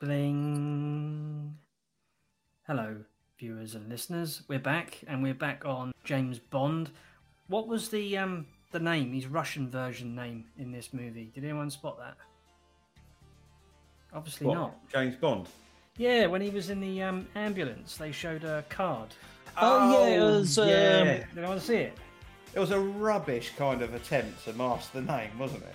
Bling. Hello, viewers and listeners. We're back, and we're back on James Bond. What was the um the name? His Russian version name in this movie? Did anyone spot that? Obviously What? not. James Bond. Yeah, when he was in the um, ambulance, they showed a card. Oh, yeah, it was. Um. Did anyone see it? It was a rubbish kind of attempt to mask the name, wasn't it?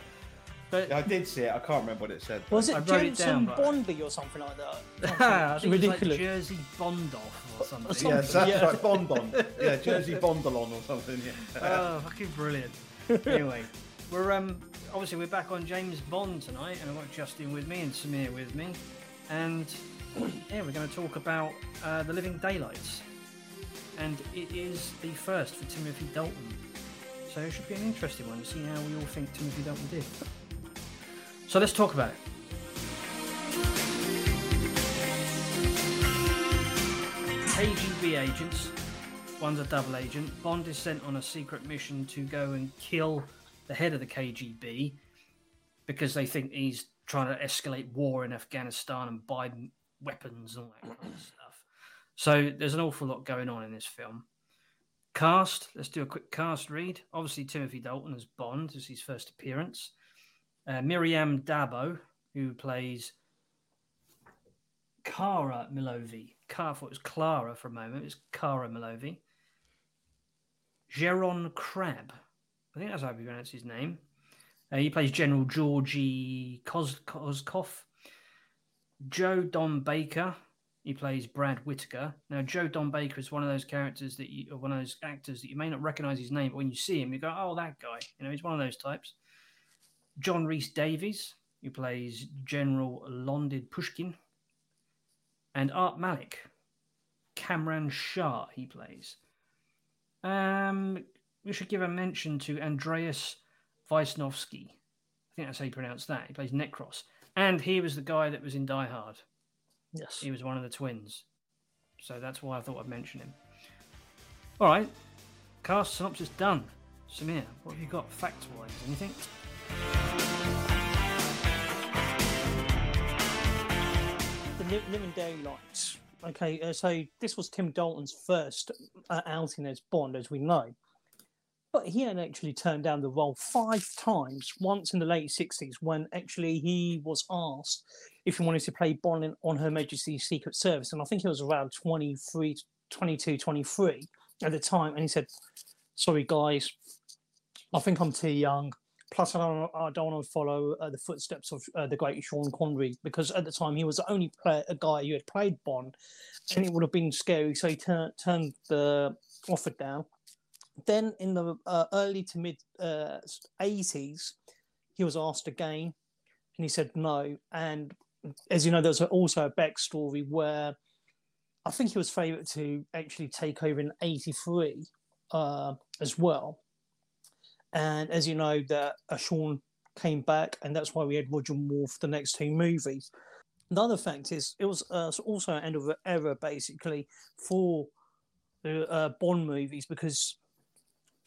But I did see it. I can't remember what it said. Was I it wrote it down, Jensen but- Bondy or something like that? I think it like ridiculous. Jersey Bondoff or something. something. Yes, that's Yeah. right. Bonbon. Yeah, Jersey Bondalon or something. Yeah. Oh, fucking brilliant. anyway, we're um obviously we're back on James Bond tonight, and I've got Justin with me and Samir with me, and yeah, we're going to talk about uh, the Living Daylights, and it is the first for Timothy Dalton, so it should be an interesting one to see how we all think Timothy Dalton did. So let's talk about it. KGB agents One's a double agent. Bond is sent on a secret mission to go and kill the head of the KGB because they think he's trying to escalate war in Afghanistan and buy weapons and all that kind of stuff. So there's an awful lot going on in this film. Cast, let's do a quick cast read. Obviously, Timothy Dalton as Bond, as his first appearance. Uh, Maryam d'Abo, who plays Kara Milovy. Kara, I thought it was Clara for a moment. It's Kara Milovy. Jeron Crab. I think that's how we pronounce his name. Uh, he plays General Georgi Kos- Koskov. Joe Don Baker. He plays Brad Whitaker. Now, Joe Don Baker is one of those characters that you, one of those actors that you may not recognize his name, but when you see him, you go, "Oh, that guy." You know, he's one of those types. John Rhys-Davies, who plays General Leonid Pushkin, and Art Malik, Kamran Shah, he plays. Um, we should give a mention to Andreas Wisniewski. I think that's how you pronounce that. He plays Necros, and he was the guy that was in Die Hard. Yes. He was one of the twins, so that's why I thought I'd mention him. All right, cast synopsis done. Samir, what have you got fact wise? Anything? The Li- Living Daylights. Okay, uh, so this was Tim Dalton's first uh, outing as Bond, as we know. But he had actually turned down the role five times, once in the late 60s, when actually he was asked if he wanted to play Bond in, on Her Majesty's Secret Service. And I think he was around 23, 22, 23 at the time. And he said, Sorry, guys, I think I'm too young. Plus, I don't, I don't want to follow uh, the footsteps of uh, the great Sean Connery because at the time he was the only player, a guy who had played Bond, and it would have been scary. So he tur- turned the offer down. Then, in the uh, early to mid uh, 80s, he was asked again, and he said no. And as you know, there's also a backstory where I think he was favoured to actually take over in '83 uh, as well. And as you know, that uh, Sean came back, and that's why we had Roger Moore for the next two movies. Another fact is, it was uh, also an end of an era basically for the uh, Bond movies because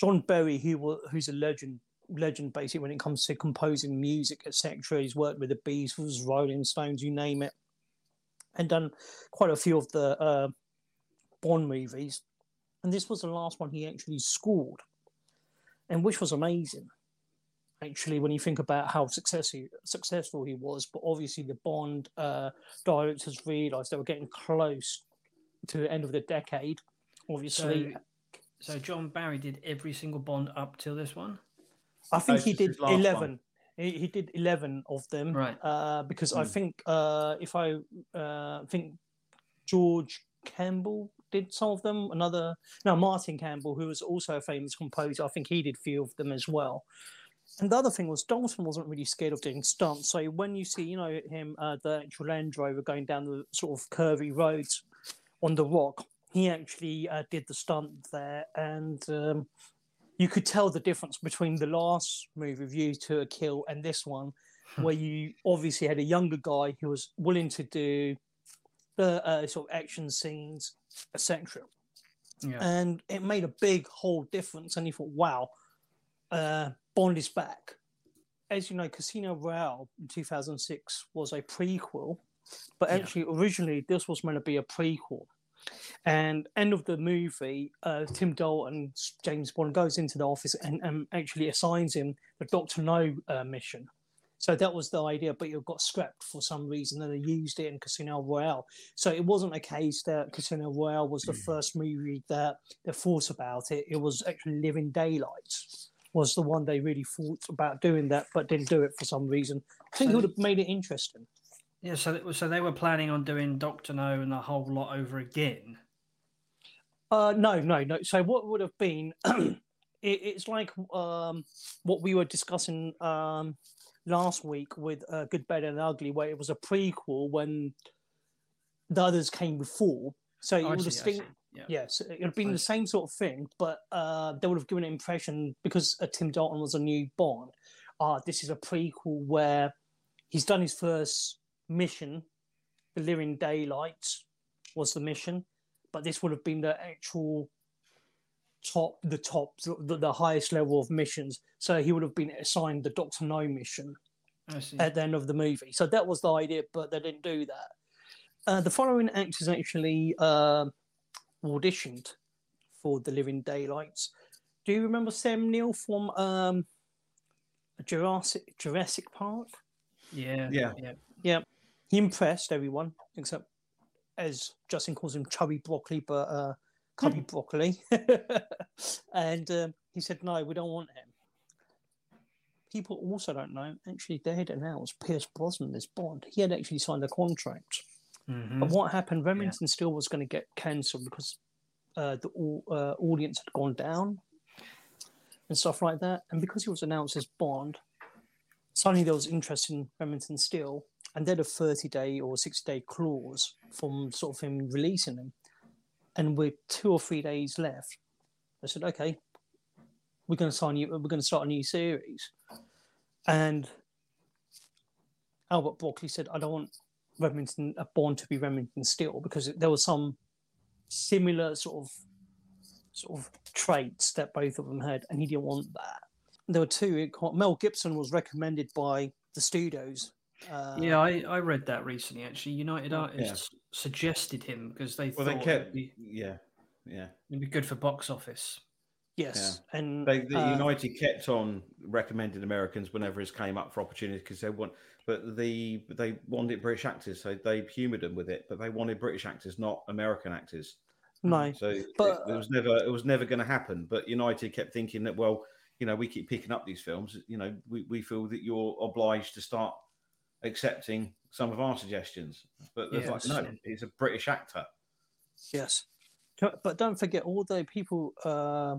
John Barry, who who's a legend, legend basically when it comes to composing music, etc. He's worked with the Beatles, Rolling Stones, you name it, and done quite a few of the uh, Bond movies. And this was the last one he actually scored and which was amazing. Actually, when you think about how successful successful he was, but obviously the Bond uh, directors realised they were getting close to the end of the decade. Obviously, So, so John Barry did every single Bond up till this one. I think he did his last eleven. He, he did eleven of them, Right. Uh, because I Hmm. think uh, if I uh, think George Campbell did some of them. Another no, Martin Campbell, who was also a famous composer. I think he did a few of them as well. And the other thing was Dalton wasn't really scared of doing stunts. So when you see, you know, him, uh, the actual Land Rover going down the sort of curvy roads on the rock, he actually uh, did the stunt there, and um, you could tell the difference between the last movie, View to a Kill, and this one, where you obviously had a younger guy who was willing to do the uh, sort of action scenes, etc. Yeah. And it made a big whole difference. And you thought, wow, uh, Bond is back. as you know, Casino Royale in 2006 was a prequel, but Yeah. actually originally this was meant to be a prequel. And end of the movie, uh, Tim Dalton, James Bond goes into the office and, and actually assigns him the Doctor No uh, mission. So that was the idea, but it got scrapped for some reason, and they used it in Casino Royale. So it wasn't a case that Casino Royale was the first movie that they thought about it. It was actually Living Daylights was the one they really thought about doing that, but didn't do it for some reason. I think it would have made it interesting. Yeah, so that- so they were planning on doing Doctor No and the whole lot over again. Uh, no, no, no. So what would have been? it, it's like um, what we were discussing um, last week with uh, Good, Bad, and Ugly, where it was a prequel when the others came before. So it I would have see, been. Yeah. yes, it would have been the same sort of thing, but uh, they would have given an impression because uh, Tim Dalton was a new Bond. Ah, this is a prequel where he's done his first mission. The Living Daylights was the mission, but this would have been the actual top, the top, the, the highest level of missions. So he would have been assigned the Doctor No mission I at the end of the movie. So that was the idea, but they didn't do that. Uh, the following actors actually um auditioned for the Living Daylights. Do you remember Sam Neill from um, Jurassic Jurassic Park? yeah, Yeah. yeah. He impressed everyone except, as Justin calls him, chubby broccoli, but uh, cubby broccoli. and um, he said, "No, we don't want him." People also don't know. Actually, they had announced Pierce Brosnan as Bond. He had actually signed a contract. Mhm. But what happened? Remington Steele was going to get cancelled because uh, the uh, audience had gone down and stuff like that. And because he was announced as Bond, suddenly there was interest in Remington Steele, and then a 30 day or 60 day clause from sort of him releasing them. And with two or three days left, I said, okay, we're going to sign you, we're going to start a new series. And Albert Broccoli said, I don't want Remington uh, Bond to be Remington Steele because there was some similar sort of sort of traits that both of them had, and he didn't want that. There were two. Mel Gibson was recommended by the studios. Uh, Yeah, I, I read that recently. Actually, United Artists suggested him because they Well, thought they kept. be, Yeah. Yeah. it'd be good for box office. Yes, and They, the uh, United kept on recommending Americans whenever it came up for opportunity because they want, but the they wanted British actors, so they humoured them with it. But they wanted British actors, not American actors. no, So it- it, was never it was never going to happen. But United kept thinking that well, you know, we keep picking up these films. You know, we, we feel that you're obliged to start accepting some of our suggestions. But Yeah, like no, he's a British actor. yes, but don't forget, although people uh,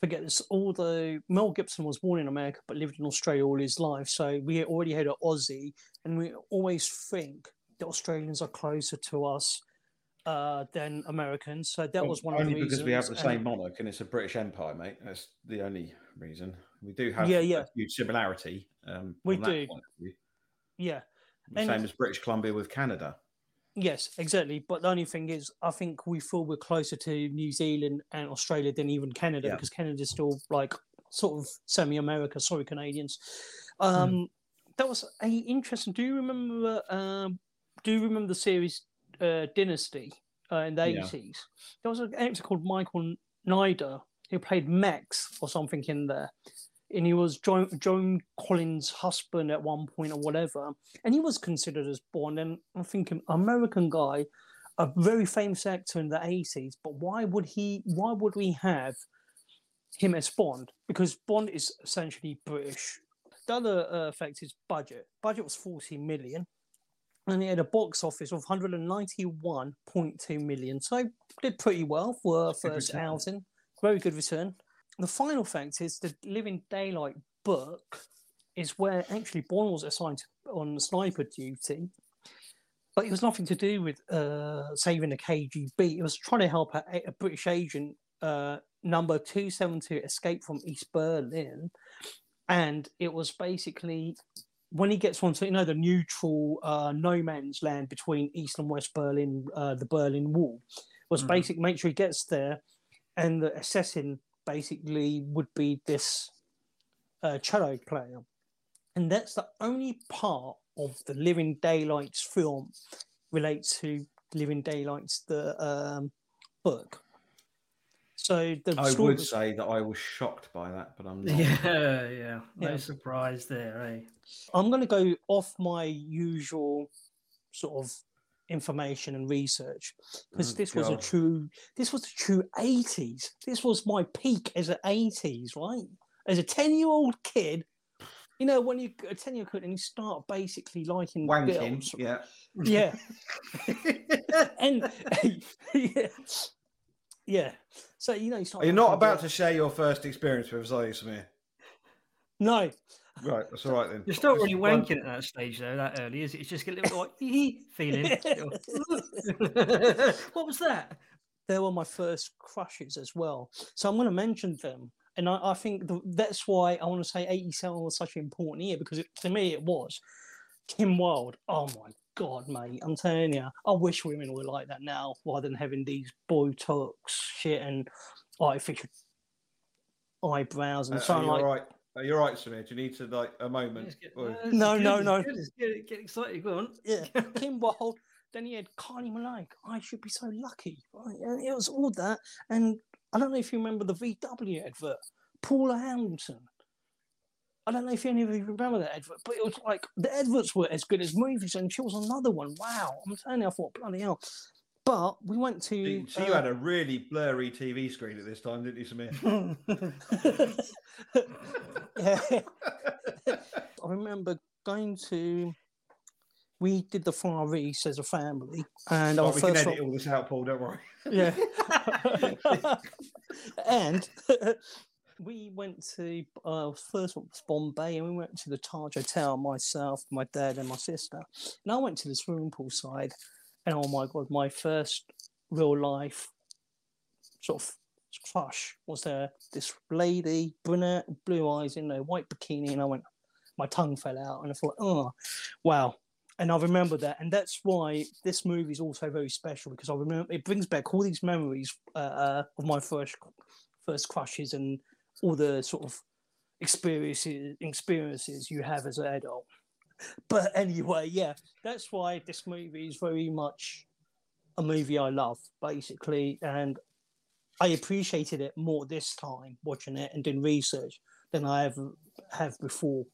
forget this, although Mel Gibson was born in America but lived in Australia all his life, so we already had an Aussie, and we always think that Australians are closer to us uh, than Americans. So that was one of only the reasons. because we have the and- same monarch and it's a British Empire, mate. That's the only reason. We do have Yeah, a yeah. huge similarity. Um, We do. Point of view. Yeah, The And- same as British Columbia with Canada. yes, exactly. But the only thing is, I think we feel we're closer to New Zealand and Australia than even Canada Yeah. because Canada's still like sort of semi-America. Sorry, Canadians. Um, That was a interesting. Do you remember? Um, do you remember the series uh, Dynasty uh, in the Yeah. eighties? There was an actor called Michael Nyder who played Max or something in there. And he was Joan, Joan Collins' husband at one point or whatever. And he was considered as Bond. And I'm thinking, American guy, a very famous actor in the 80s, but why would he, why would we have him as Bond? Because Bond is essentially British. The other uh, effect is budget. Budget was 40 million. And he had a box office of 191.2 million. So did pretty well for a first outing. Very good return. The final fact is the Living Daylight book is where actually Bond was assigned on sniper duty, but it was nothing to do with uh, saving the KGB. It was trying to help a, a British agent, uh, number 272, escape from East Berlin. And it was basically when he gets onto, you know, the neutral uh, no man's land between East and West Berlin, uh, the Berlin Wall, was Mhm. basically make sure he gets there and the assassin basically would be this uh, cello player. and that's the only part of the Living Daylights film relates to Living Daylights the um, book. So the I story would was- say that I was shocked by that, but I'm not. Yeah, yeah. No Yeah. surprise there, eh? I'm going to go off my usual sort of information and research because Oh, mm, this was a true this was the true 80s this was my peak as an 80s right? As a 10 year old kid you know when you a 10 year old kid and you start basically liking Wanking, girls. yeah. yeah. And yeah. Yeah so you know you start You're not about girls- to share your first experience with us, are you, Samir? no Right, that's all right then. You're still Just really one- wanking at that stage, though, that early, is it? It's just a little like hee feeling. what was that? they were my first crushes as well. So I'm going to mention them. And I, I think the, that's why I want to say 87 was such an important year because it, to me it was. Kim Wilde, oh my God, mate. I'm telling you, I wish women were like that now rather than having these Botox shit and artificial eyebrows and Uh, so on. you Like, all right? Oh, Are you all right, Samir? Do you need to like a moment? Let's get- No, it's no, good, no. it's good, it's good, Get excited. Go on. yeah, Kim Wilde. Then he had Carly Malone. I should be so lucky, right? And it was all that. And I don't know if you remember the VW advert, Paula Hamilton. I don't know if any of you remember that advert, but it was like the adverts were as good as movies, and she was another one. Wow, I'm telling you, I thought bloody hell. But we went to. you- so you uh, had a really blurry TV screen at this time, didn't you, Samir? yeah. I remember going to. We did the Far East as a family, and our Right, we can first edit all this out, Paul. Don't worry. yeah. and we went to uh, first one was Bombay, and we went to the Taj Hotel. Myself, my dad, and my sister. And I went to the swimming pool side, and oh my god, my first real life sort of crush was there. This lady, brunette, blue eyes, in a white bikini, and I went. My tongue fell out, and I thought, oh, wow and I remember that, and that's why this movie is also very special because I remember it brings back all these memories uh, uh, of my first first crushes and all the sort of experiences experiences you have as an adult. But anyway, yeah, that's why this movie is very much a movie I love, basically, and I appreciated it more this time watching it and doing research than I ever have before.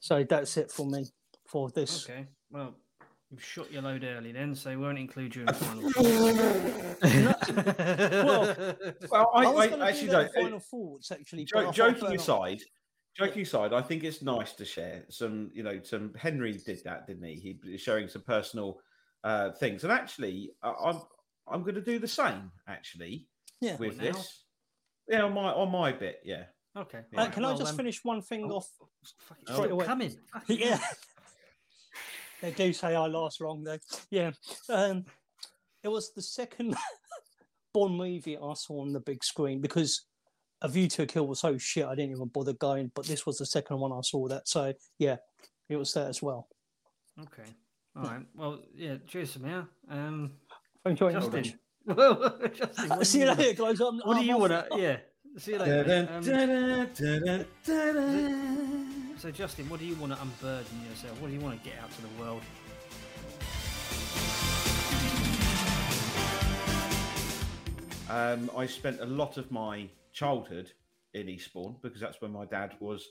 So that's it for me for this. Okay. Well, you've shot your load early then, so we won't include you in the final. Well, Well, I, I, was I, going to actually do that don't. final thoughts actually. Jo- but I thought joking aside. not. Aside, joking aside, I think it's nice to share some. You know, some Henry did that, didn't he? He was showing some personal uh, things, and actually, I, I'm I'm going to do the same. Actually, Yeah. with What this, yeah, on my on my bit, yeah. okay. Yeah. Uh, can I just um, finish one thing oh. off? Fuck, Oh. still away. coming. Yeah. they do say I last long though. Yeah. Um, it was the second Bond movie I saw on the big screen because A View to a Kill was so shit I didn't even bother going. But this was the second one I saw that. So yeah, it was that as well. Okay. All right. Well, yeah. Cheers, Samir. Um, Thank you very Justin. Well, Justin, what do See you you wanna- later, guys. I'm, What do I'm you want to? Yeah. See you later. mate. Um, so, Justin, what do you want to unburden yourself? What do you want to get out to the world? Um, I spent a lot of my childhood in Eastbourne because that's where my dad was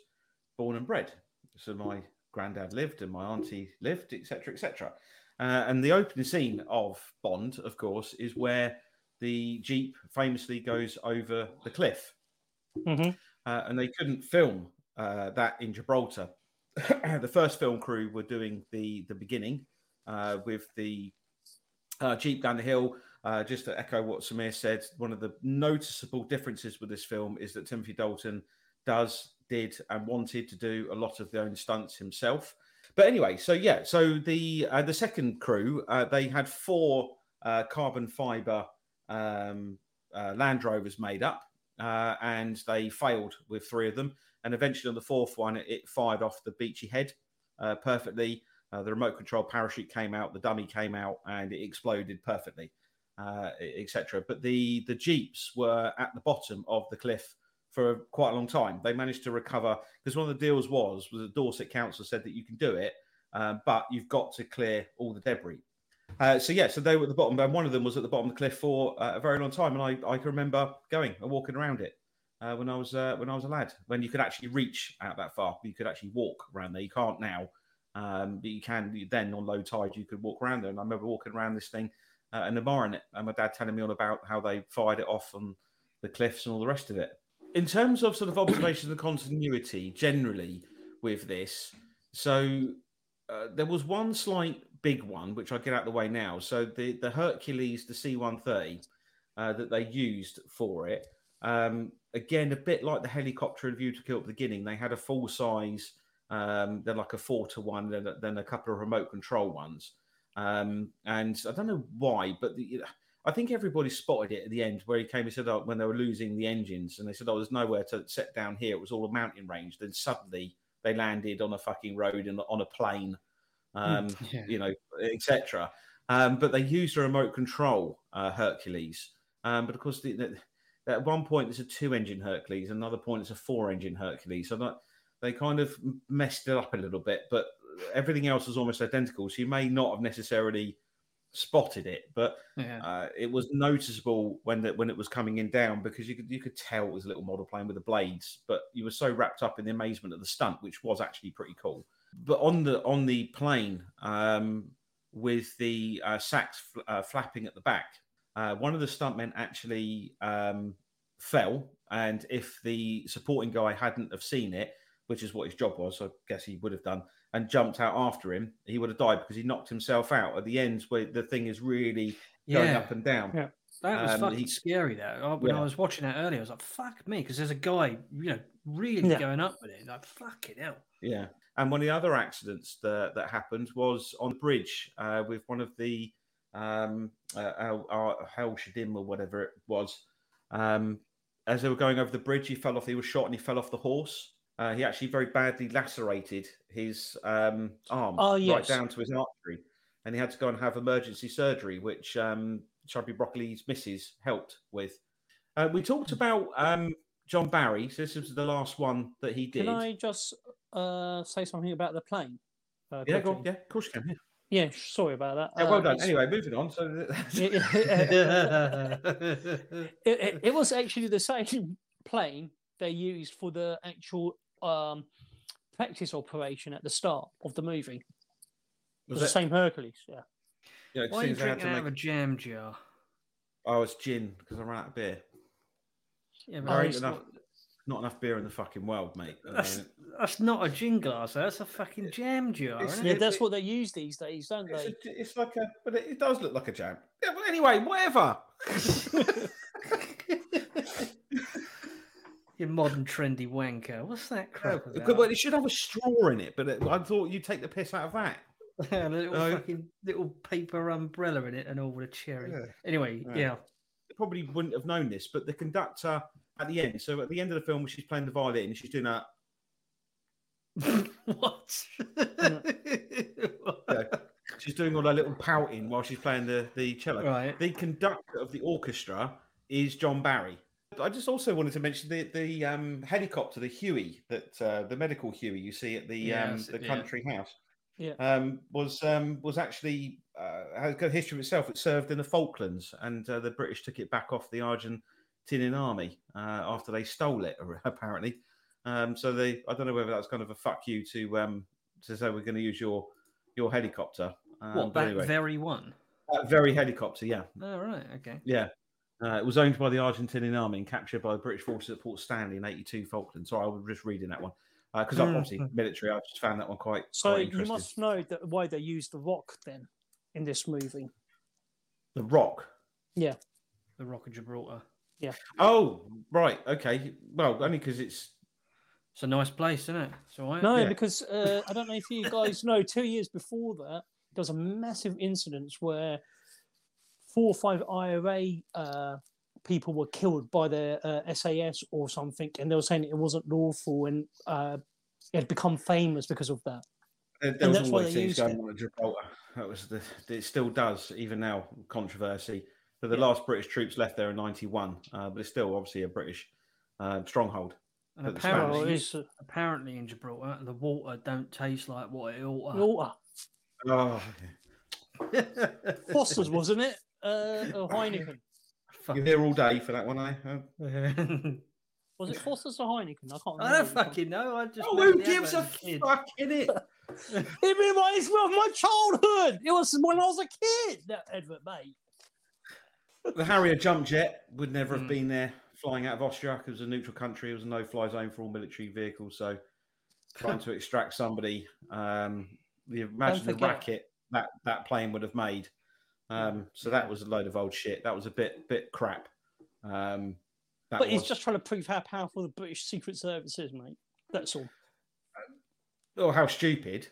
born and bred. So my granddad lived and my auntie lived, etc., etc. Uh, and the opening scene of Bond, of course, is where the jeep famously goes over the cliff, Mhm. uh, and they couldn't film uh, that in Gibraltar. the first film crew were doing the the beginning uh, with the uh, jeep down the hill. Uh, just to echo what Samir said, one of the noticeable differences with this film is that Timothy Dalton does, did, and wanted to do a lot of their own stunts himself. But anyway, so yeah, so the uh, the second crew uh, they had four uh, carbon fiber um, uh, Land Rovers made up, uh, and they failed with three of them. And eventually, on the fourth one, it, it fired off the beachy head perfectly. The remote control parachute came out, the dummy came out, and it exploded perfectly, uh, etc. But the the jeeps were at the bottom of the cliff for quite a long time. They managed to recover because one of the deals was was the Dorset Council said that you can do it, um, but you've got to clear all the debris. Uh, so yeah, so they were at the bottom, and one of them was at the bottom of the cliff for uh, a very long time, and I, I can remember going and walking around it uh, when I was uh, when I was a lad, when you could actually reach out that far, you could actually walk around there. You can't now, um, but you can then on low tide you could walk around there. And I remember walking around this thing uh, and admiring it, and my dad telling me all about how they fired it off on the cliffs and all the rest of it. In terms of sort of observations and continuity, generally with this, so uh, there was one slight big one, which I get out of the way now. So the the Hercules, the C one thirty, uh, that they used for it. Um, again, a bit like the helicopter in View to Kill at the beginning, they had a full size. Um, like a four to one, then, then a couple of remote control ones. Um, and I don't know why, but the, I think everybody spotted it at the end where he came and said oh, when they were losing the engines, and they said, "Oh, there's nowhere to set down here. It was all a mountain range." Then suddenly they landed on a fucking road and on a plane um, yeah. you know, etc. Um, but they used a remote control uh, Hercules. Um, but of course, the, the, at one point it's a two-engine Hercules, another point it's a four-engine Hercules. So that, they kind of messed it up a little bit, but everything else was almost identical. So you may not have necessarily spotted it, but yeah. uh, it was noticeable when the, when it was coming in down because you could you could tell it was a little model plane with the blades, but you were so wrapped up in the amazement of the stunt, which was actually pretty cool. But on the on the plane um, with the uh, sacks fl- uh, flapping at the back, uh, one of the stuntmen actually um, fell, and if the supporting guy hadn't have seen it, which is what his job was, I guess he would have done, and jumped out after him, he would have died because he knocked himself out at the end where the thing is really going yeah. up and down. Yeah. That was um, fucking he, scary. That when yeah. I was watching that earlier, I was like, "Fuck me," because there's a guy, you know, really yeah. going up with it. Like, fucking hell. Yeah, and one of the other accidents that, that happened was on the bridge uh, with one of the um, uh, Hel Shadim or whatever it was. Um, as they were going over the bridge, he fell off. He was shot and he fell off the horse. Uh, he actually very badly lacerated his um, arm oh, yes. right down to his artery, and he had to go and have emergency surgery, which um, Chubby Broccoli's missus helped with. Uh, we talked about um, John Barry. So this was the last one that he did. Can I just uh, say something about the plane? Uh, yeah, go on. yeah, of course you can. Yeah. Yeah, sorry about that. Yeah, well uh, done. Anyway, moving on. So it, it, it, was actually the same plane they used for the actual um, practice operation at the start of the movie. Was, was the same Hercules? Yeah. Yeah. Why are you drinking out make... of a jam jar? Oh, it's gin because I ran out of beer. Yeah, but oh, enough, not enough beer in the fucking world, mate. That's, that's not a gin glass. That's a fucking jam jar. yeah, that's what they use these days, don't it's they? A, it's like a, but it, it, does look like a jam. Yeah, but anyway, whatever. you modern trendy wanker. What's that crap? Yeah, but it should have a straw in it. But it, I thought you'd take the piss out of that. Yeah, a little uh, fucking little paper umbrella in it and all with a cherry. Yeah. Anyway, yeah. yeah. Probably wouldn't have known this, but the conductor at the end. So at the end of the film, she's playing the violin, she's doing that. what? yeah. She's doing all that little pouting while she's playing the, the cello. Right. The conductor of the orchestra is John Barry. I just also wanted to mention the the um, helicopter, the Huey, that uh, the medical Huey you see at the yes, um, the country yeah. house, yeah, um, was um, was actually uh, has got a history of itself. It served in the Falklands, and uh, the British took it back off the Argentinian army uh, after they stole it, apparently. Um, so they, I don't know whether that's kind of a fuck you to um, to say we're going to use your your helicopter. Um, what that anyway, very one? That very helicopter, yeah. Oh right, okay. Yeah, uh, it was owned by the Argentinian army and captured by the British forces at Port Stanley in '82 Falkland. Sorry, I was just reading that one because uh, mm. obviously military. I just found that one quite. So quite you must know that why they used the rock then in this movie. The rock. Yeah. The Rock of Gibraltar. Yeah. Oh, right. Okay. Well, only because it's it's a nice place, isn't it? It's all right. No, yeah. because uh, I don't know if you guys know. Two years before that, there was a massive incident where four or five IRA uh, people were killed by the uh, SAS or something, and they were saying it wasn't lawful, and uh, it had become famous because of that. There, there was always things going it. on at Gibraltar. That was the, it still does even now controversy. But the yeah. last British troops left there in '91, uh, but it's still obviously a British uh, stronghold. And apparently, Well, it's, uh, apparently in Gibraltar, the water don't taste like what it ought. water. Oh, Foster's, wasn't it? Uh, or Heineken. You're here all day for that one, eh? Oh. Was it Foster's or Heineken? I can't remember. I don't fucking know. I just Oh, remember who gives a advert as kid. fuck in it? It reminds me of my childhood. It was when I was a kid. That advert, mate. the Harrier jump jet would never have Mm. been there flying out of Austria because it was a neutral country. It was a no-fly zone for all military vehicles. So trying to extract somebody, um, the imagine the racket that that plane would have made. Um, so that was a load of old shit. That was a bit bit crap. Um, that But he's just trying to prove how powerful the British Secret Service is, mate. That's all. Or how stupid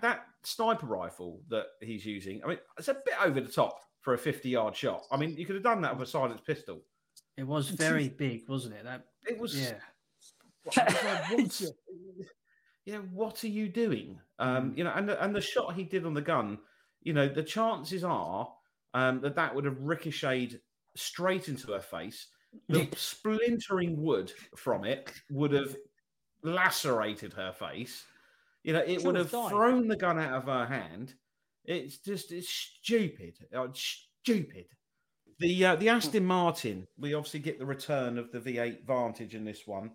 that sniper rifle that he's using. I mean, it's a bit over the top for a fifty-yard shot. I mean, you could have done that with a silenced pistol. It was very big, wasn't it? That It was yeah. yeah, what are you doing? Um, you know, and the, and the shot he did on the gun, you know, the chances are um, that that would have ricocheted straight into her face. The splintering wood from it would have lacerated her face. You know, it She would have died. thrown the gun out of her hand. It's just it's stupid, Oh, it's stupid. The uh, the Aston Martin, we obviously get the return of the V8 Vantage in this one.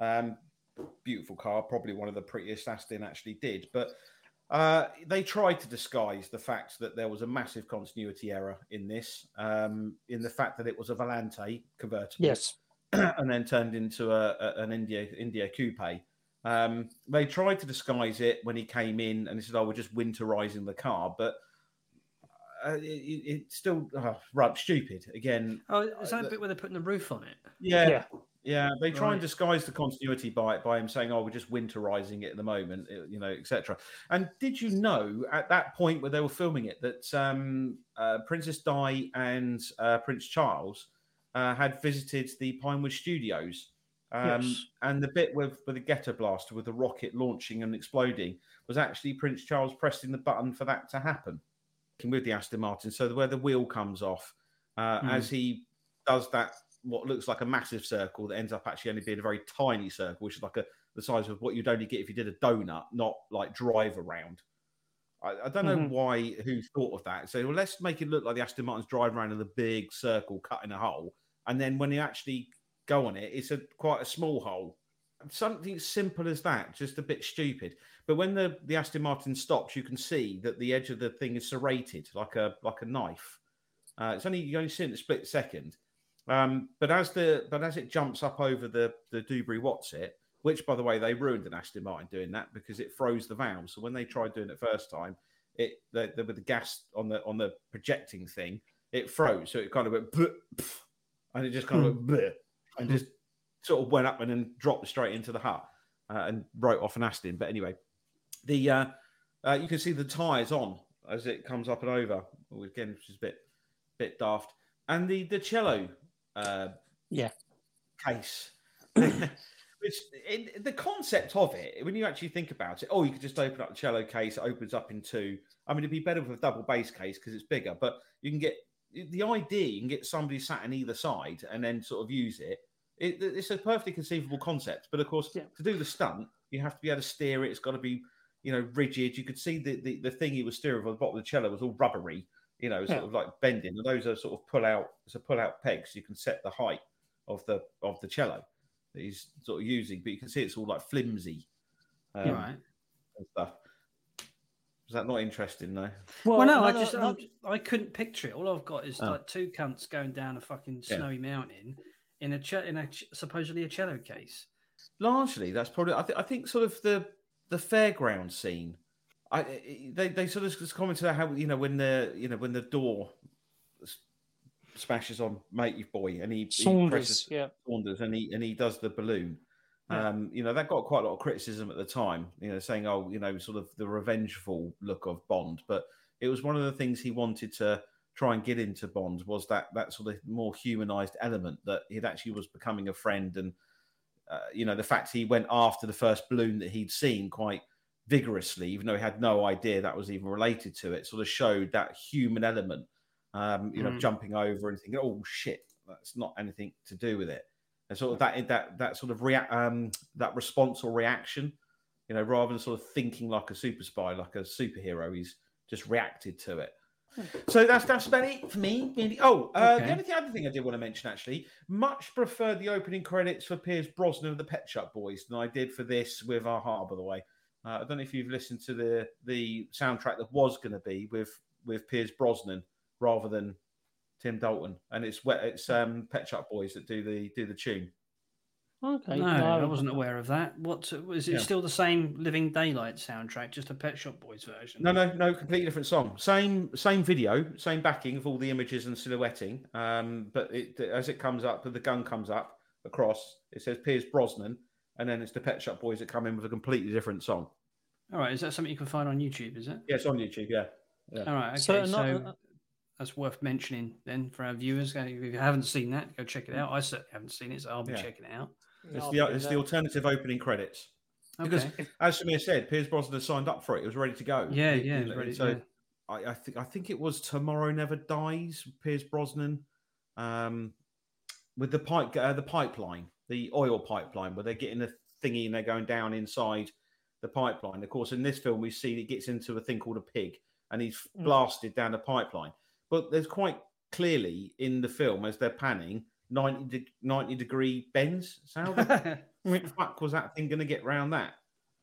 Um, beautiful car, probably one of the prettiest Aston actually did. But uh, they tried to disguise the fact that there was a massive continuity error in this, um, in the fact that it was a Volante convertible Yes. and then turned into a, a- an India India coupe. Um, they tried to disguise it when he came in, and they said, "Oh, we're just winterizing the car," but uh, it, it, it's still uh, right stupid again. Oh, is that the- a bit where they're putting the roof on it? Yeah, Yeah. Yeah. They try and disguise the continuity by by him saying, "Oh, we're just winterizing it at the moment," uh, you know, etc. And did you know at that point where they were filming it that um, uh, Princess Di and uh, Prince Charles uh, had visited the Pinewood Studios? Um, Yes. And the bit with, with the ghetto blaster with the rocket launching and exploding was actually Prince Charles pressing the button for that to happen with the Aston Martin. So where the wheel comes off, uh, Hmm. as he does that, what looks like a massive circle that ends up actually only being a very tiny circle, which is like a the size of what you'd only get if you did a donut, not like drive around. I, I don't know Mhm. why who thought of that. So well, let's make it look like the Aston Martin's drive around in the big circle, cutting a hole, and then when you actually go on it, it's a quite a small hole. Something simple as that, just a bit stupid. But when the, the Aston Martin stops, you can see that the edge of the thing is serrated like a like a knife. Uh, it's only you only see it in a split second. Um, but as the but as it jumps up over the the Dewberry Watts it, which by the way they ruined an Aston Martin doing that because it froze the valve. So when they tried doing it first time, it the, the, with the gas on the on the projecting thing, it froze. So it kind of went "Bleh, pff," and it just kind of went and just sort of went up and then dropped straight into the hut uh, and wrote off an Aston. But anyway, the uh, uh, you can see the tyres on as it comes up and over. Again, which is a bit bit daft. And the the cello uh, Yeah. case. Which in, the concept of it, when you actually think about it, oh, you could just open up the cello case. It opens up in two. I mean, it'd be better with a double bass case because it's bigger. But you can get the idea. You can get somebody sat on either side and then sort of use it. it it's a perfectly conceivable concept. But of course, Yeah. to do the stunt, you have to be able to steer it. It's got to be, you know, rigid. You could see the the, the thing he was steering on the bottom of the cello was all rubbery. You know, sort Yeah. of like bending. And those are sort of pull out. It's a pull out peg, so you can set the height of the of the cello that he's sort of using, but you can see it's all like flimsy um, right. and stuff. Is that not interesting though? Well, no, I just another- I'm, I couldn't picture it. All I've got is Oh. like two cunts going down a fucking Yeah. snowy mountain in a ch- in a ch- supposedly a cello case. Largely, that's probably. I, th- I think sort of the the fairground scene. I I- they they sort of just commented how you know when the you know when the door smashes on Matey Boy and he, he Saunders, presses yeah. Saunders and he and he does the balloon. Yeah. Um, you know, that got quite a lot of criticism at the time, you know, saying, oh, you know, sort of the revengeful look of Bond. But it was one of the things he wanted to try and get into Bond was that that sort of more humanized element that it actually was becoming a friend. And, uh, you know, the fact he went after the first balloon that he'd seen quite vigorously, even though he had no idea that was even related to it, sort of showed that human element, um, you know, Mm. jumping over and thinking, oh, shit, that's not anything to do with it. and sort of that that that sort of react um, that response or reaction. You know, rather than sort of thinking like a super spy, like a superhero, he's just reacted to it. So that's that's about it for me. Oh, uh, Okay. the only thing, other thing I did want to mention actually, much prefer the opening credits for Pierce Brosnan of the Pet Shop Boys than I did for this with a-ha. By the way, uh, I don't know if you've listened to the the soundtrack that was going to be with with Pierce Brosnan rather than Tim Dalton, and it's it's um, Pet Shop Boys that do the do the tune. Okay. No, I wasn't aware of that. What was it? Yeah. Still the same Living Daylight soundtrack, just a Pet Shop Boys version. No, no, no, completely different song. Same same video, same backing of all the images and silhouetting. Um, but it, as it comes up, the gun comes up across. It says Pierce Brosnan, and then it's the Pet Shop Boys that come in with a completely different song. All right, is that something you can find on YouTube? Is it? Yeah, it's on YouTube. Yeah, All right, okay. So So, ano- that's worth mentioning then for our viewers. If you haven't seen that, go check it out. I certainly haven't seen it, so I'll be Yeah. checking it out. it's the it's the alternative opening credits. Okay. Because as Samir said, Pierce Brosnan had signed up for it. It was ready to go. Yeah, It- yeah, you it's ready. So yeah. I, I think I think it was Tomorrow Never Dies. Pierce Brosnan, um, with the pipe uh, the pipeline, the oil pipeline, where they're getting the thingy and they're going down inside the pipeline. Of course, in this film, we see it gets into a thing called a pig, and he's Mm. blasted down the pipeline. But there's quite clearly in the film as they're panning 90, de- 90 degree bends. So how the fuck was that thing going to get round that?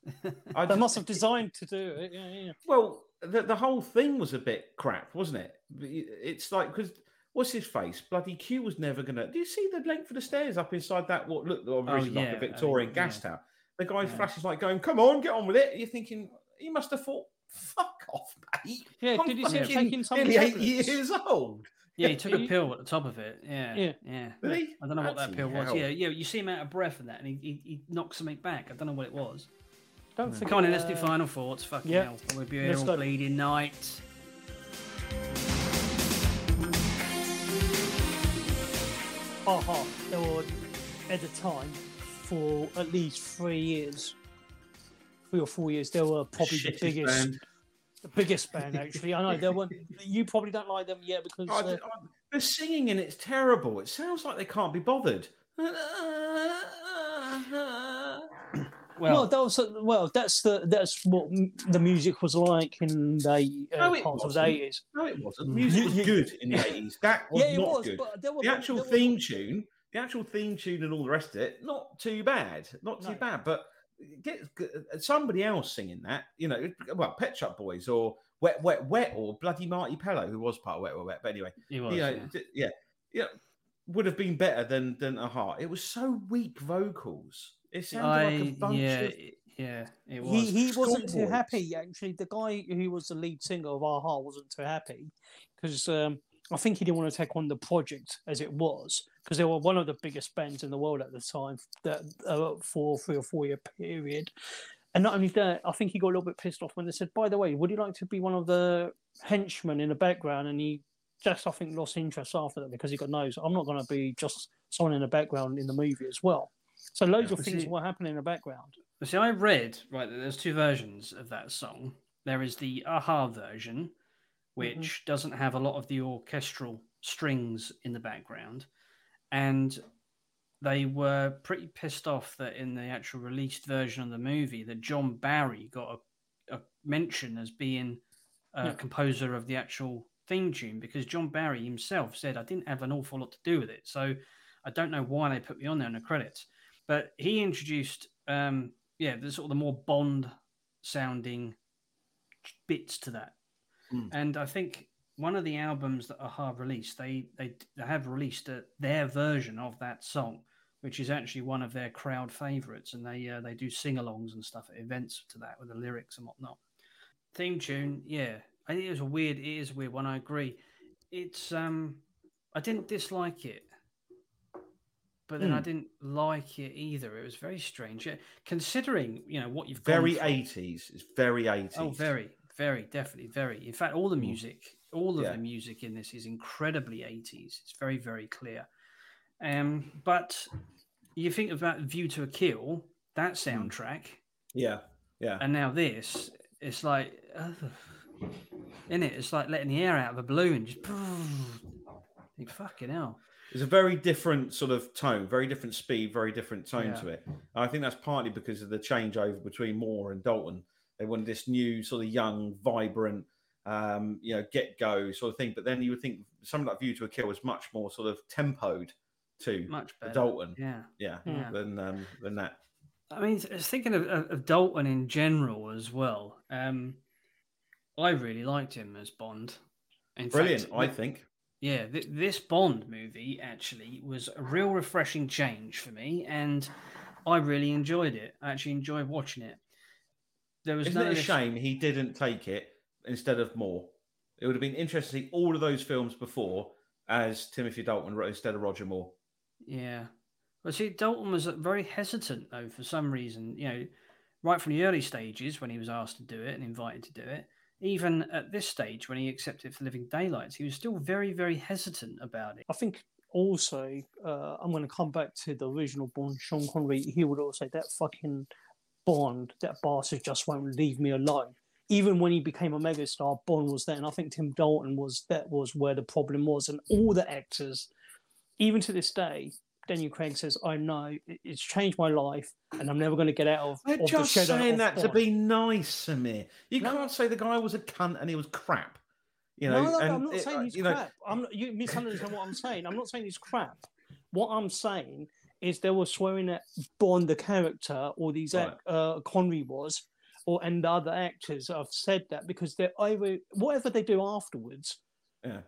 I They just- must have designed to do it. Yeah, yeah. well, the, the whole thing was a bit crap, wasn't it? It's like because what's his face? Bloody Q was never gonna. Do you see the length of the stairs up inside that? What looked obviously like Oh, yeah, a Victorian I mean, gas yeah. tower. The guy Yeah. flashes like going, "Come on, get on with it." You're thinking he must have thought, "Fuck off, mate." Yeah, I'm did you see him fucking taking some nearly eight years old? Yeah, he took a pill at the top of it. Yeah, Yeah. yeah. Did he? I don't know what that pill was. hell. Yeah, yeah. You see him out of breath and that, and he, he, he knocks something back. I don't know what it was. Don't forget. Come on, in, let's do uh, final thoughts. Fucking yeah. hell, we'll be here Let's all go. bleeding night. a-ha, they were at the time for at least three years, three or four years. They were probably the biggest, band. the biggest band actually. I know they weren't. You probably don't like them yet because I- uh, I- the singing and it's terrible. It sounds like they can't be bothered. Well, that was well. That's the that's what m- the music was like in the uh, No, of the eighties. No, it wasn't. The music was good in the eighties. That was Yeah, not was, good. but there were the actual there were- theme tune, the actual theme tune, and all the rest of it, not too bad, not too No. bad. But get get somebody else singing that, you know, well, Pet Shop Boys or Wet Wet Wet or bloody Marti Pellow, who was part of Wet Wet Wet. But anyway, he was. you know, yeah. d- yeah, yeah, would have been better than than a-ha. It was so weak vocals. It sounded I like a bunch yeah of yeah it was. He he wasn't too happy actually. The guy who was the lead singer of a-ha wasn't too happy because um, I think he didn't want to take on the project as it was because they were one of the biggest bands in the world at the time that uh, for three or four year period. And not only that, I think he got a little bit pissed off when they said, "By the way, would you like to be one of the henchmen in the background?" And he just, I think, lost interest after that because he got knows I'm not going to be just someone in the background in the movie as well. So loads Yeah. of things See- were happening in the background. See, I read right that there's two versions of that song. There is the a-ha version, which doesn't have a lot of the orchestral strings in the background, and they were pretty pissed off that in the actual released version of the movie, that John Barry got a, a mention as being a Yeah. composer of the actual theme tune because John Barry himself said I didn't have an awful lot to do with it, so I don't know why they put me on there in the credits. But he introduced, um, yeah, the sort of the more Bond sounding bits to that, Mm. and I think one of the albums that a-ha released, they they, they have released uh their version of that song, which is actually one of their crowd favorites, and they uh, they do sing-alongs and stuff at events to that with the lyrics and whatnot. Theme tune, yeah, I think it was a weird. It is a weird one. I agree. It's um, I didn't dislike it, but then I Hmm. didn't like it either. It was very strange, yeah, considering you know what you've very eighties. It's very eighties. Oh, very, very, definitely, very. In fact, all the Mm. music, all of Yeah. the music in this is incredibly 80s. It's very, very clear. Um, but you think about View to a Kill, that Mm. soundtrack, Yeah, yeah. and now this, it's like, in it, it's like letting the air out of a balloon. Just, think, fucking hell. It's a very different sort of tone, very different speed, very different tone Yeah. to it. And I think that's partly because of the changeover between Moore and Dalton. They wanted this new sort of young, vibrant, um, you know, get go sort of thing. But then you would think something like View to a Kill was much more sort of tempoed to Much the better. Dalton, Yeah. yeah, Yeah. than um, than that. I mean, I was thinking of, of, of Dalton in general as well. Um, I really liked him as Bond. In Brilliant, fact, I think. Yeah, th- this Bond movie actually was a real refreshing change for me, and I really enjoyed it. I actually enjoyed watching it. There was Isn't no it a shame he didn't take it instead of Moore? It would have been interesting to see all of those films before as Timothy Dalton instead of Roger Moore. Yeah. Well, see, Dalton was very hesitant, though, for some reason. You know, right from the early stages when he was asked to do it and invited to do it, even at this stage when he accepted for Living Daylights, he was still very, very hesitant about it. I think also uh, I'm going to come back to the original Bond, Sean Connery. He would also say that fucking Bond, that bastard just won't leave me alone. Even when he became a megastar, Bond was there, and I think Tim Dalton was that was where the problem was, and all the actors, even to this day. Daniel Craig says, "I know it's changed my life, and I'm never going to get out of, They're of the just shadow saying that to be nice, Samir. You No. can't say the guy was a cunt and he was crap. You know, no, no, I'm not it- saying uh, he's you know, crap. I'm not, you misunderstand what I'm saying. I'm not saying he's crap. What I'm saying is they were swearing at Bond, the character, or these Right. uh, Connery was, or and the other actors have said that because they're either whatever they do afterwards. yeah.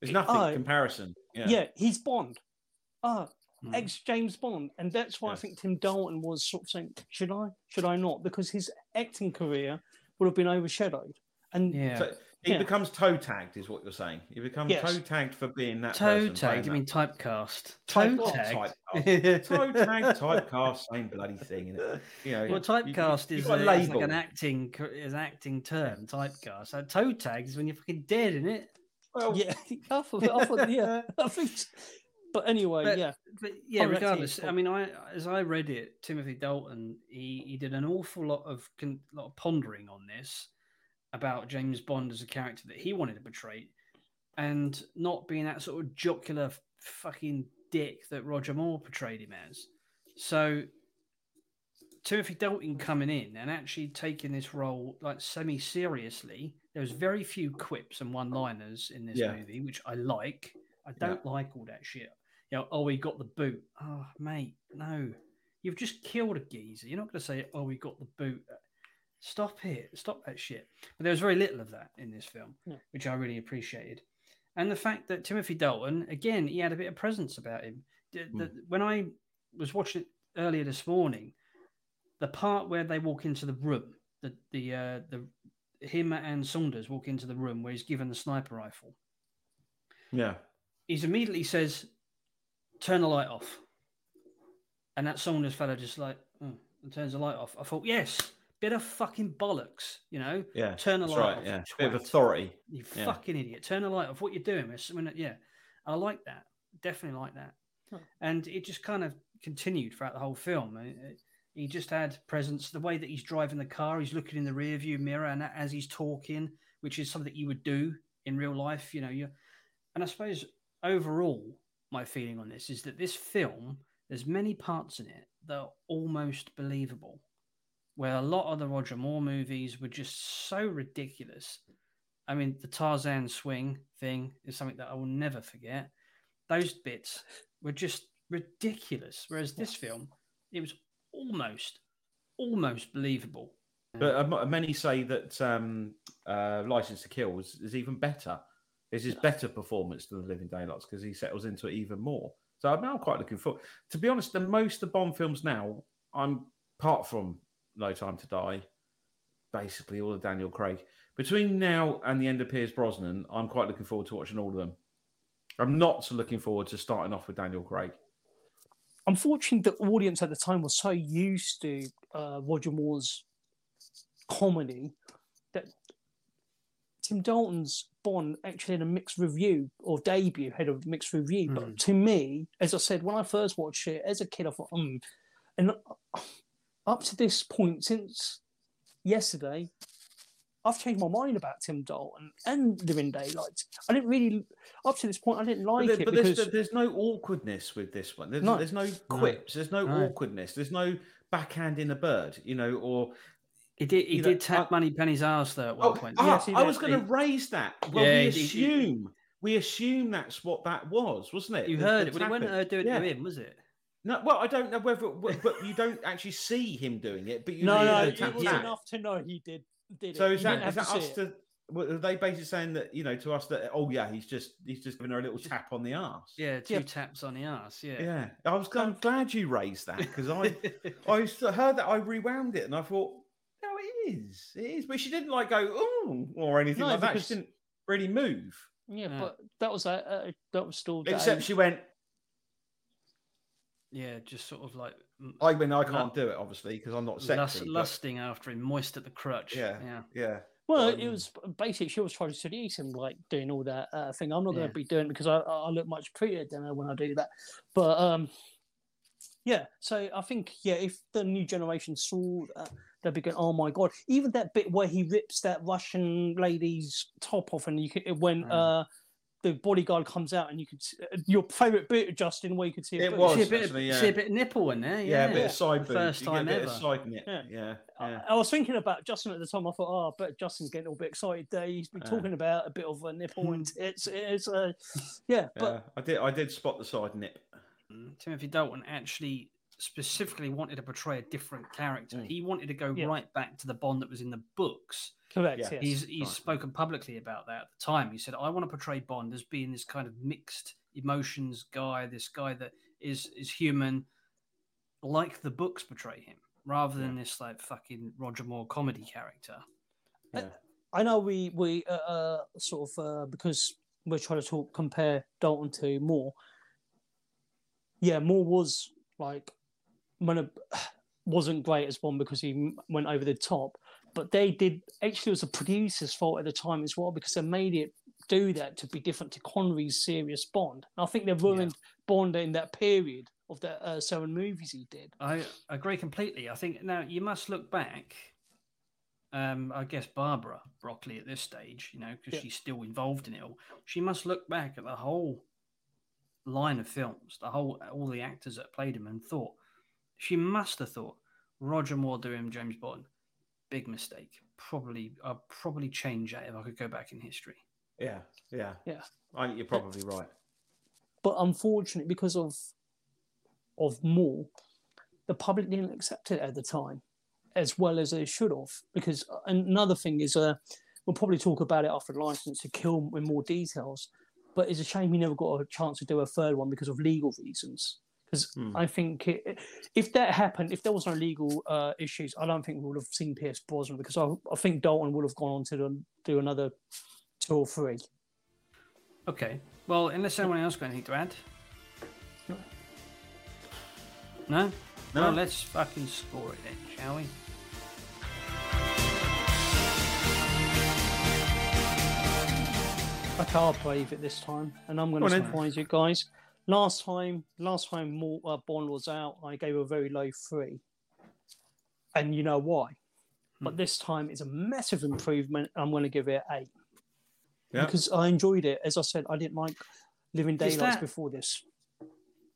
There's nothing Oh. comparison. Yeah. Yeah, he's Bond. Ah, Hmm. ex James Bond, and that's why I think Tim Dalton was sort of saying, "Should I? Should I not?" Because his acting career would have been overshadowed. And Yeah. So he Yeah. becomes toe tagged, is what you're saying. He becomes Yes. toe tagged for being that Toe person. tag, playing you mean typecast? Type- Toe tag. typecast. toe tag, typecast, same bloody thing. Innit? You know, Well, you- you- typecast you've is, got a is like an acting is an acting term. Typecast. So toe tag is when you're fucking dead, isn't it? Well, yeah, I thought, I thought, yeah, I think. But anyway, But- yeah, But yeah, regardless, cool. I mean, I as I read it, Timothy Dalton, he, he did an awful lot of con, lot of pondering on this about James Bond as a character that he wanted to portray, and not being that sort of jocular fucking dick that Roger Moore portrayed him as. So Timothy Dalton coming in and actually taking this role like semi seriously. There was very few quips and one liners in this Yeah. movie, which I like. I don't like all that shit. You know, oh, we got the boot. Oh, mate, no. You've just killed a geezer. You're not going to say, oh, we got the boot. Stop it. Stop that shit. But there was very little of that in this film, Yeah. which I really appreciated. And the fact that Timothy Dalton, again, he had a bit of presence about him. The- the- When I was watching it earlier this morning, the part where they walk into the room, the the uh, the him and Saunders walk into the room where he's given the sniper rifle. yeah. He's immediately says, "Turn the light off," and that Saunders fella just like oh, and turns the light off. I thought, yes, bit of fucking bollocks, you know. Yeah. Turn the That's light right. off. Yeah. you Bit of authority. You Yeah. fucking idiot. Turn the light off. What you're doing, miss. I mean, yeah, I like that. Definitely like that. Huh. And it just kind of continued throughout the whole film. And it- He just had presence. The way that he's driving the car, he's looking in the rear view mirror, and as he's talking, which is something that you would do in real life, you know. You, and I suppose overall, my feeling on this is that this film, there's many parts in it that are almost believable where a lot of the Roger Moore movies were just so ridiculous. I mean, the Tarzan swing thing is something that I will never forget. Those bits were just ridiculous. Whereas this film, it was almost, almost believable. But uh, many say that um, uh, License to Kill is, is even better. Is his better performance than The Living Daylights because he settles into it even more. So I'm now quite looking forward. To be honest, the most of Bond films now, I'm apart from No Time to Die, basically all of Daniel Craig. Between now and the end of Pierce Brosnan, I'm quite looking forward to watching all of them. I'm not so looking forward to starting off with Daniel Craig. unfortunately, the audience at the time was so used to uh, Roger Moore's comedy that Tim Dalton's Bond actually had a mixed review or debut had a mixed review. Mm. But to me, as I said, when I first watched it as a kid, I thought, hmm. And up to this point, since yesterday, I've changed my mind about Tim Dalton and Living Daylights. I didn't really, up to this point, I didn't like But, there- it but because there's, there's no awkwardness with this one. There's No. no, there's no quips. There's no No. awkwardness. There's no backhanding a bird. You know, or He did. He You know, did tap I- Moneypenny's ass though at one oh, point. ah, Yes, he I was going to raise that. Well, Yeah, we he- he- assume we assume that's what that was, wasn't it? You The- heard the it, but it wasn't tapping. her doing Yeah. it to him, was it? No, well, I don't know whether, but you don't actually see him doing it, but you no, hear no, it was tap. enough to know he did. did it. So it. is that to us to? well, Are they basically saying that you know to us that oh yeah he's just he's just giving her a little tap on the ass Yeah, two Yeah. taps on the ass. Yeah. Yeah, I was I'm glad you raised that because I I heard that I rewound it and I thought no it is it is but she didn't like go oh or anything No, like that she didn't really move Yeah, Yeah. but that was a, uh, that was still except she went yeah, just sort of like I mean I can't do it obviously because I'm not lust, sexy but- lusting after him, moist at the crutch. Yeah. yeah. yeah Well, it Um, was basically she was trying to seduce him, like doing all that uh, thing. I'm not going Yeah. to be doing it because I, I look much prettier than her when I do that. But um, yeah, so I think yeah, if the new generation saw that, they'd be going, "Oh my god!" Even that bit where he rips that Russian lady's top off, and you could when Mm. uh, the bodyguard comes out, and you could see, uh, your favorite bit, Justin, where you could see a It bit- was. See a bit, actually, of, yeah. see a bit of nipple in there. yeah, Yeah, a bit of side boob First time ever. of side nip Yeah. yeah I- yeah I was thinking about Justin at the time. I thought, oh, but Justin's getting a little bit excited there. He's been Yeah. talking about a bit of a nipple Hmm. and tits. It's, uh, yeah, but yeah. I did I did spot the side nip Mm, Timothy Dalton actually specifically wanted to portray a different character. Mm. He wanted to go Yeah. right back to the Bond that was in the books. correct. Yeah. yes. He's he's right. spoken publicly about that at the time. He said, "I want to portray Bond as being this kind of mixed emotions guy, this guy that is is human, like the books portray him, rather than this like fucking Roger Moore comedy character." yeah I know we we uh, uh, sort of uh, because we're trying to talk compare Dalton to Moore. Yeah, Moore was like when a, wasn't great as Bond because he went over the top, but they did actually it was a producer's fault at the time as well because they made it do that to be different to Connery's serious Bond. And I think they ruined Bond in that period of the uh, seven movies he did. I agree completely. I think now you must look back. Um, I guess Barbara Broccoli at this stage, you know, because Yeah. she's still involved in it all. She must look back at the whole line of films, the whole all the actors that played him, and thought she must have thought Roger Moore doing James Bond, big mistake. Probably, I'd probably change that if I could go back in history. yeah yeah Yeah. I think you're probably right but unfortunately, because of of Moore, the public didn't accept it at the time, as well as they should have. Because uh, another thing is, uh, we'll probably talk about it after the license to kill in more details. But it's a shame he never got a chance to do a third one because of legal reasons. Because Hmm. I think it, if that happened, if there was no legal uh, issues, I don't think we would have seen Pierce Brosnan because I, I think Dalton would have gone on to do, do another two or three. Okay. Well, unless anyone else got anything to add. No. No? No. Well, let's fucking score it then, shall we? I can't believe it this time, and I'm going to on surprise you guys. Last time, last time Mor- uh, Bond was out, I gave a very low three, and you know why. Hmm. But this time it's a massive improvement. I'm going to give it eight Yeah. because I enjoyed it. As I said, I didn't like Living Is Daylights that- before this.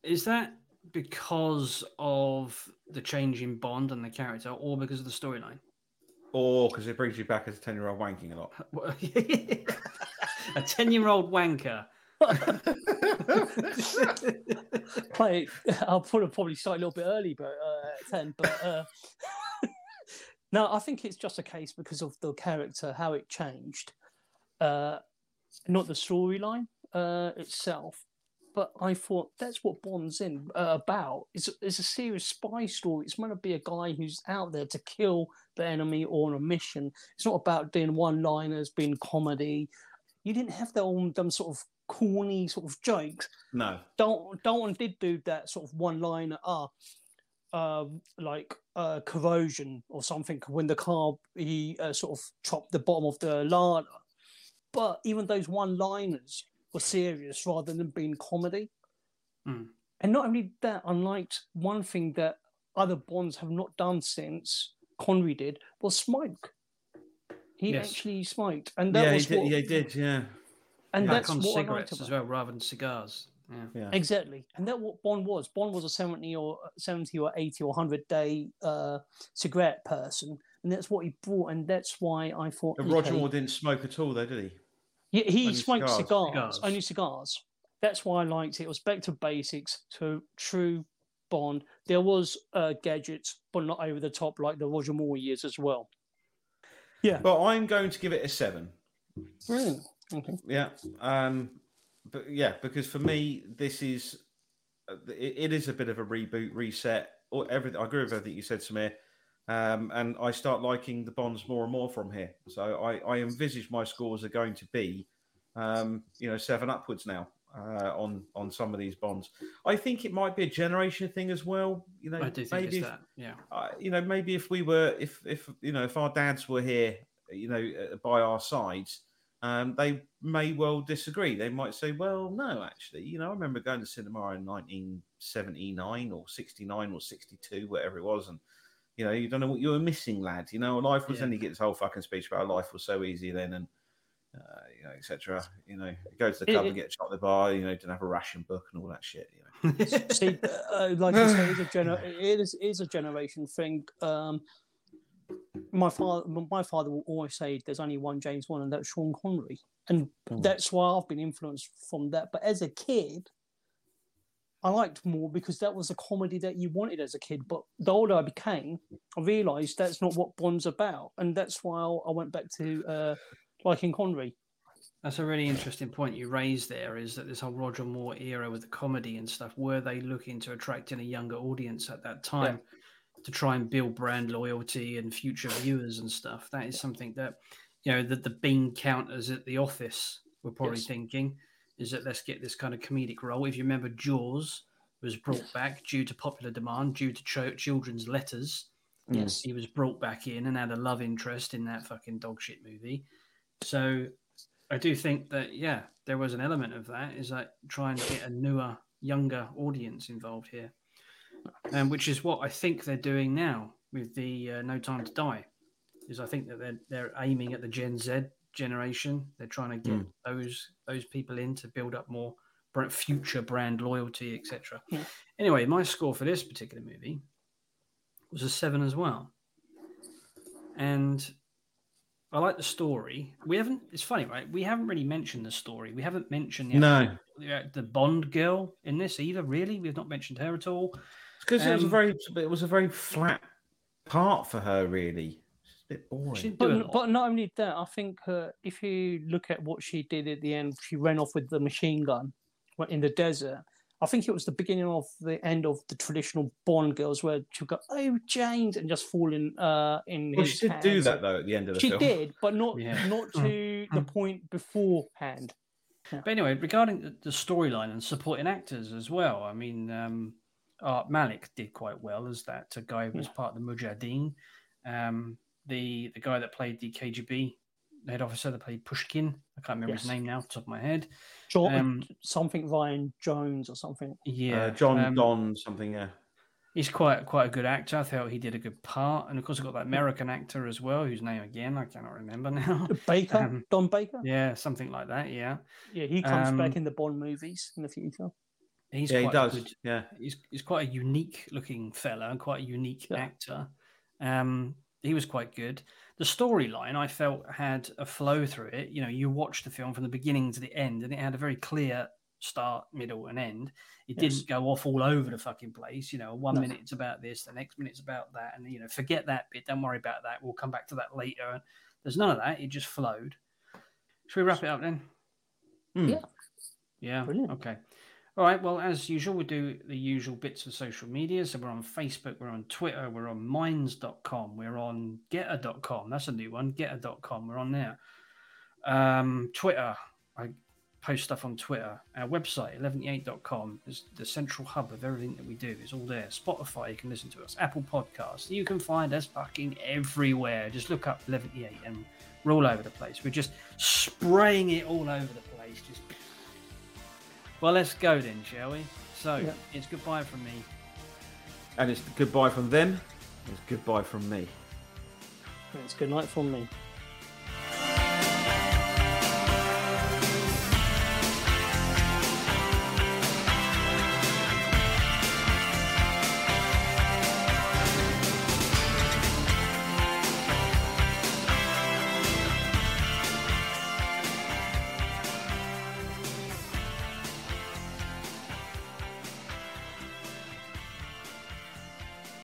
Is that because of the change in Bond and the character, or because of the storyline? or because it brings you back as a 10 year old wanking a lot a ten-year-old wanker. Play, I'll put it probably start a little bit early, but uh, at ten. But uh, no, I think it's just a case because of the character, how it changed, uh, not the storyline uh, itself. But I thought that's what Bond's in uh, about. It's it's a serious spy story. It's meant to be a guy who's out there to kill the enemy or on a mission. It's not about doing one-liners, being comedy. You didn't have their own them sort of corny sort of jokes. no Dalton, Dalton did do that sort of one liner, ah, uh, like uh, corrosion or something when the car he uh, sort of chopped the bottom of the larder. But even those one liners were serious rather than being comedy. Hmm. And not only that, I liked one thing that other Bonds have not done since Connery did was smoke. He Yes. actually smoked, and that Yeah, he was did, what, yeah, he did. Yeah, and Back that's on what I liked cigarettes about as well, rather than cigars. Yeah. yeah. Exactly, and that what Bond was. Bond was a seventy or seventy or eighty or hundred day uh, cigarette person, and that's what he brought, and that's why I thought. But Roger okay, Moore didn't smoke at all, though, did he? Yeah, he Only smoked cigars. cigars, Cigars. only cigars. That's why I liked it. It was back to basics, to true Bond. There was uh, gadgets, but not over the top like the Roger Moore years as well. Yeah, But I'm going to give it a seven. brilliant. Okay. Yeah. Um, but yeah, because for me, this is uh, it, is a bit of a reboot, reset. Or everything. I agree with everything you said, Samir. Um, and I start liking the bonds more and more from here. So I, I envisage my scores are going to be, um, you know, seven upwards now uh, on on some of these bonds. I think it might be a generation thing as well. You know, I do think maybe if- that. Yeah. uh, you know, maybe if we were, if if you know, if our dads were here, you know, uh, by our sides, um, they may well disagree. They might say, "Well, no, actually, you know, I remember going to cinema in 1979 or 69 or 62, whatever it was, and you know, you don't know what you were missing, lad. You know, life was Yeah. then he gets this whole fucking speech about life was so easy then, and uh, you know, etc. You know, go to the club it- and get a shot at the bar. You know, didn't have a ration book and all that shit. You know. See, uh, like you say, it's a gener- it is, it is a generation thing. Um, my father, my father will always say, "There's only one James Bond, and that's Sean Connery," and Mm. that's why I've been influenced from that. But as a kid, I liked more because that was a comedy that you wanted as a kid. But the older I became, I realised that's not what Bond's about, and that's why I went back to uh, liking Connery. That's a really interesting point you raised there is that this whole Roger Moore era with the comedy and stuff, were they looking to attract in a younger audience at that time to try and build brand loyalty and future viewers and stuff? That is something that, you know, that the bean counters at the office were probably Yes. thinking is that let's get this kind of comedic role. If you remember, Jaws was brought back due to popular demand, due to children's letters. Yes. He was brought back in and had a love interest in that fucking dog shit movie. So I do think that yeah, there was an element of that is like trying to get a newer, younger audience involved here, um, which is what I think they're doing now with the uh, No Time to Die. Is I think that they're they're aiming at the Gen Z generation. They're trying to get Mm. those those people in to build up more future brand loyalty, etc. Yeah. Anyway, my score for this particular movie was a seven as well, and I like the story. We haven't. It's funny, right? We haven't really mentioned the story. We haven't mentioned the No. the, the Bond girl in this either. Really, we've not mentioned her at all. Because it was a Um, very it was a very flat part for her really. It's a bit boring. She didn't do a But, but not only that, I think uh, if you look at what she did at the end, she ran off with the machine gun in the desert. I think it was the beginning of the end of the traditional Bond girls where she go, "Oh, James," and just fall in uh, in well, his she did do that though at the end of the She film. did, but not Yeah. not to the point beforehand. But anyway, regarding the, the storyline and supporting actors as well, I mean, um, Art Malik did quite well as that uh, guy who was Yeah. part of the Mujahideen. Um, the the guy that played the KGB head officer that played Pushkin, I can't remember his name now, off the top of my head. John, Um, something Ryan Jones or something. Yeah, uh, John um, Don something yeah He's quite quite a good actor. I thought he did a good part, and of course, I got that American actor as well, whose name again I cannot remember now. Baker, Um, Don Baker. yeah, something like that. Yeah, Yeah, he comes um, back in the Bond movies in the future. He's yeah he quite does good. yeah he's, he's quite a unique looking fella and quite a unique Yeah. actor. Um, he was quite good. The storyline I felt had a flow through it. You know, you watched the film from the beginning to the end, and it had a very clear start, middle, and end. It Yes. didn't go off all over the fucking place. You know, one No. minute it's about this, the next minute it's about that, and you know, forget that bit. Don't worry about that. We'll come back to that later. There's none of that. It just flowed. Should we wrap it up then? Hmm. Yeah. Yeah. Brilliant. Okay. All right. Well, as usual, we do the usual bits of social media. So we're on Facebook, we're on Twitter, we're on minds.com, we're on gettr.com. That's a new one, gettr.com. We're on there. Um, Twitter, I post stuff on Twitter. Our website, 118.com, is the central hub of everything that we do. It's all there. Spotify, you can listen to us. Apple Podcasts, you can find us fucking everywhere. Just look up 118 and we're all over the place. We're just spraying it all over the place. Just well, let's go then, shall we? So Yeah. it's goodbye from me. and it's goodbye from them it's goodbye from me It's good night from me.